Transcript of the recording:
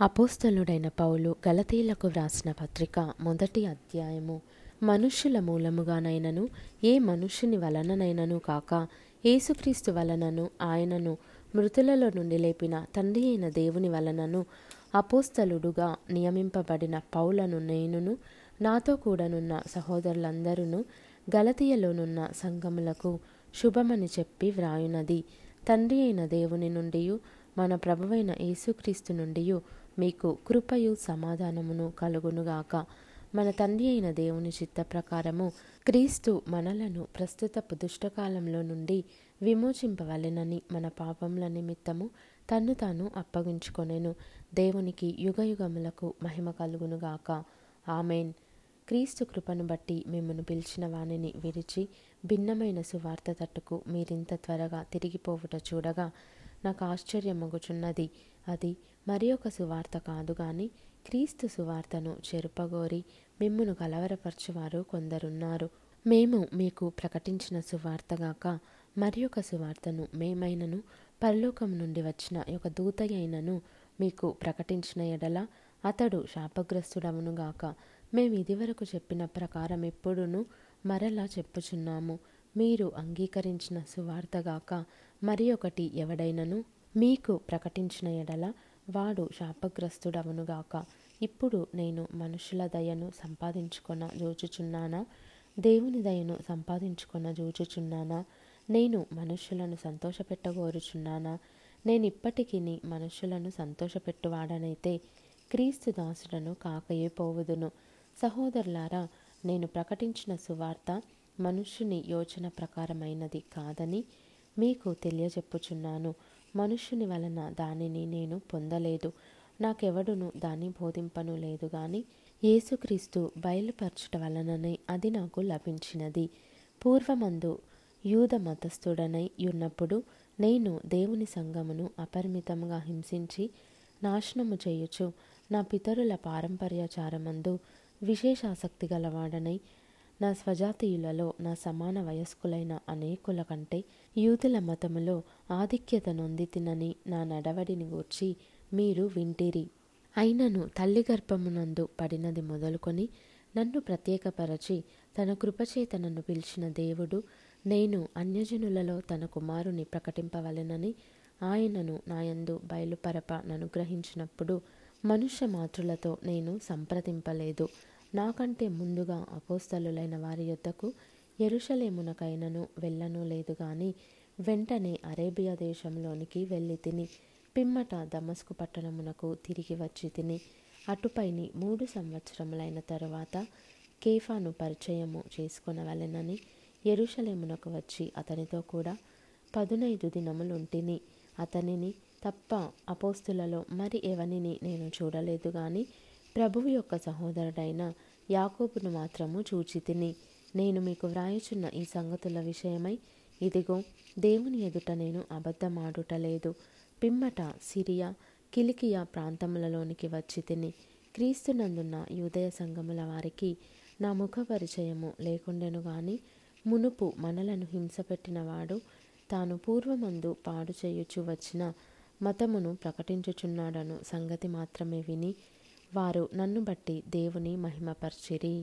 అపోస్తలుడైన పౌలు గలతీలకు వ్రాసిన పత్రిక మొదటి అధ్యాయము. మనుష్యుల మూలముగానైనను ఏ మనుష్యుని వలననైనను కాక ఏసుక్రీస్తు వలనను ఆయనను మృతులలో నుండి లేపిన తండ్రి అయిన దేవుని వలనను అపోస్తలుడుగా నియమింపబడిన పౌలను నేనును నాతో కూడనున్న సహోదరులందరూ గలతీయలోనున్న సంఘములకు శుభమని చెప్పి వ్రాయునది. తండ్రి అయిన దేవుని నుండి మన ప్రభువైన యేసుక్రీస్తు నుండి మీకు కృపయు సమాధానమును కలుగునుగాక. మన తండ్రి అయిన దేవుని చిత్త ప్రకారము క్రీస్తు మనలను ప్రస్తుతపు దుష్టకాలంలో నుండి విమోచింపవలెనని మన పాపముల నిమిత్తము తన్ను తాను అప్పగించుకొనెను. దేవునికి యుగయుగములకు మహిమ కలుగునుగాక. ఆమెన్. క్రీస్తు కృపను బట్టి మిమ్మను పిలిచిన వానిని విరిచి భిన్నమైన సువార్త తట్టుకు మీరింత త్వరగా తిరిగిపోవుట చూడగా నాకు ఆశ్చర్యమగుచున్నది అది మరి ఒక సువార్త కాదు గాని క్రీస్తు సువార్తను చెరుపగోరి మిమ్మును కలవరపరచువారు కొందరున్నారు. మేము మీకు ప్రకటించిన సువార్తగాక మరి ఒక సువార్తను మేమైనను పరలోకం నుండి వచ్చిన ఒక దూత అయినను మీకు ప్రకటించిన ఎడల అతడు శాపగ్రస్తుడవునుగాక మేము ఇదివరకు చెప్పిన ప్రకారం ఎప్పుడును మరలా చెప్పుచున్నాము. మీరు అంగీకరించిన సువార్తగాక మరి ఒకటి ఎవడైనను మీకు ప్రకటించిన ఎడల వాడు శాపగ్రస్తుడవనుగాక. ఇప్పుడు నేను మనుషుల దయను సంపాదించుకొన జోచుచున్నానా? దేవుని దయను సంపాదించుకొన జోచుచున్నానా? నేను మనుషులను సంతోషపెట్టగోరుచున్నానా? నేను ఇప్పటికీ మనుషులను సంతోషపెట్టువాడనైతే క్రీస్తు దాసులను కాకయే పోవుదును. సహోదరులారా నేను ప్రకటించిన సువార్త మనుష్యుని యోచన ప్రకారమైనది కాదని మీకు తెలియజెప్పుచున్నాను. మనుష్యుని వలన దానిని నేను పొందలేదు. నాకెవడును దాన్ని బోధింపను లేదు గాని యేసుక్రీస్తు బయలుపరచుట వలననే అది నాకు లభించినది. పూర్వమందు యూద మతస్థుడనై ఉన్నప్పుడు నేను దేవుని సంఘమును అపరిమితంగా హింసించి నాశనము చేయుచు నా పితరుల పారంపర్యాచారమందు విశేష ఆసక్తి గలవాడనై నా స్వజాతీయులలో నా సమాన వయస్కులైన అనేకుల కంటే యూదుల మతములో ఆధిక్యత నొందితినని నా నడవడిని గూర్చి మీరు వింటిరి. అయినను తల్లి గర్భమునందు పడినది మొదలుకొని నన్ను ప్రత్యేకపరచి తన కృపచేత నన్ను పిలిచిన దేవుడు నేను అన్యజనులలో తన కుమారుని ప్రకటింపవలెనని ఆయనను నాయందు బయలుపరప ననుగ్రహించినప్పుడు మనుష్య మాతృలతో నేను సంప్రదింపలేదు. నాకంటే ముందుగా అపోస్తలులైన వారి యొద్దకు ఎరుషలేమునకైనను వెళ్ళను లేదు గాని వెంటనే అరేబియా దేశంలోనికి వెళ్ళి తిని పిమ్మట దమస్కు పట్టణమునకు తిరిగి వచ్చి తిని అటుపైని మూడు సంవత్సరములైన తరువాత కేఫాను పరిచయము చేసుకొనవలెనని ఎరుషలేమునకు వచ్చి అతనితో కూడా పదునైదు దినములుంటిని. అతనిని తప్ప అపోస్తులలో మరి ఎవనిని నేను చూడలేదు గాని ప్రభువు యొక్క సహోదరుడైన యాకోబును మాత్రము చూచి తిని నేను మీకు వ్రాయుచున్న ఈ సంగతుల విషయమై ఇదిగో దేవుని ఎదుట నేను అబద్ధమాడుటలేదు. పిమ్మట సిరియా కిలికియా ప్రాంతములలోనికి వచ్చి తిని క్రీస్తునందున్న యూదయ సంఘముల వారికి నా ముఖ పరిచయము లేకుండెను గాని మునుపు మనలను హింసపెట్టినవాడు తాను పూర్వమందు పాడు చేయుచు వచ్చిన మతమును ప్రకటించుచున్నాడను సంగతి మాత్రమే విని వారు నన్ను బట్టి దేవుని మహిమపర్చిరి.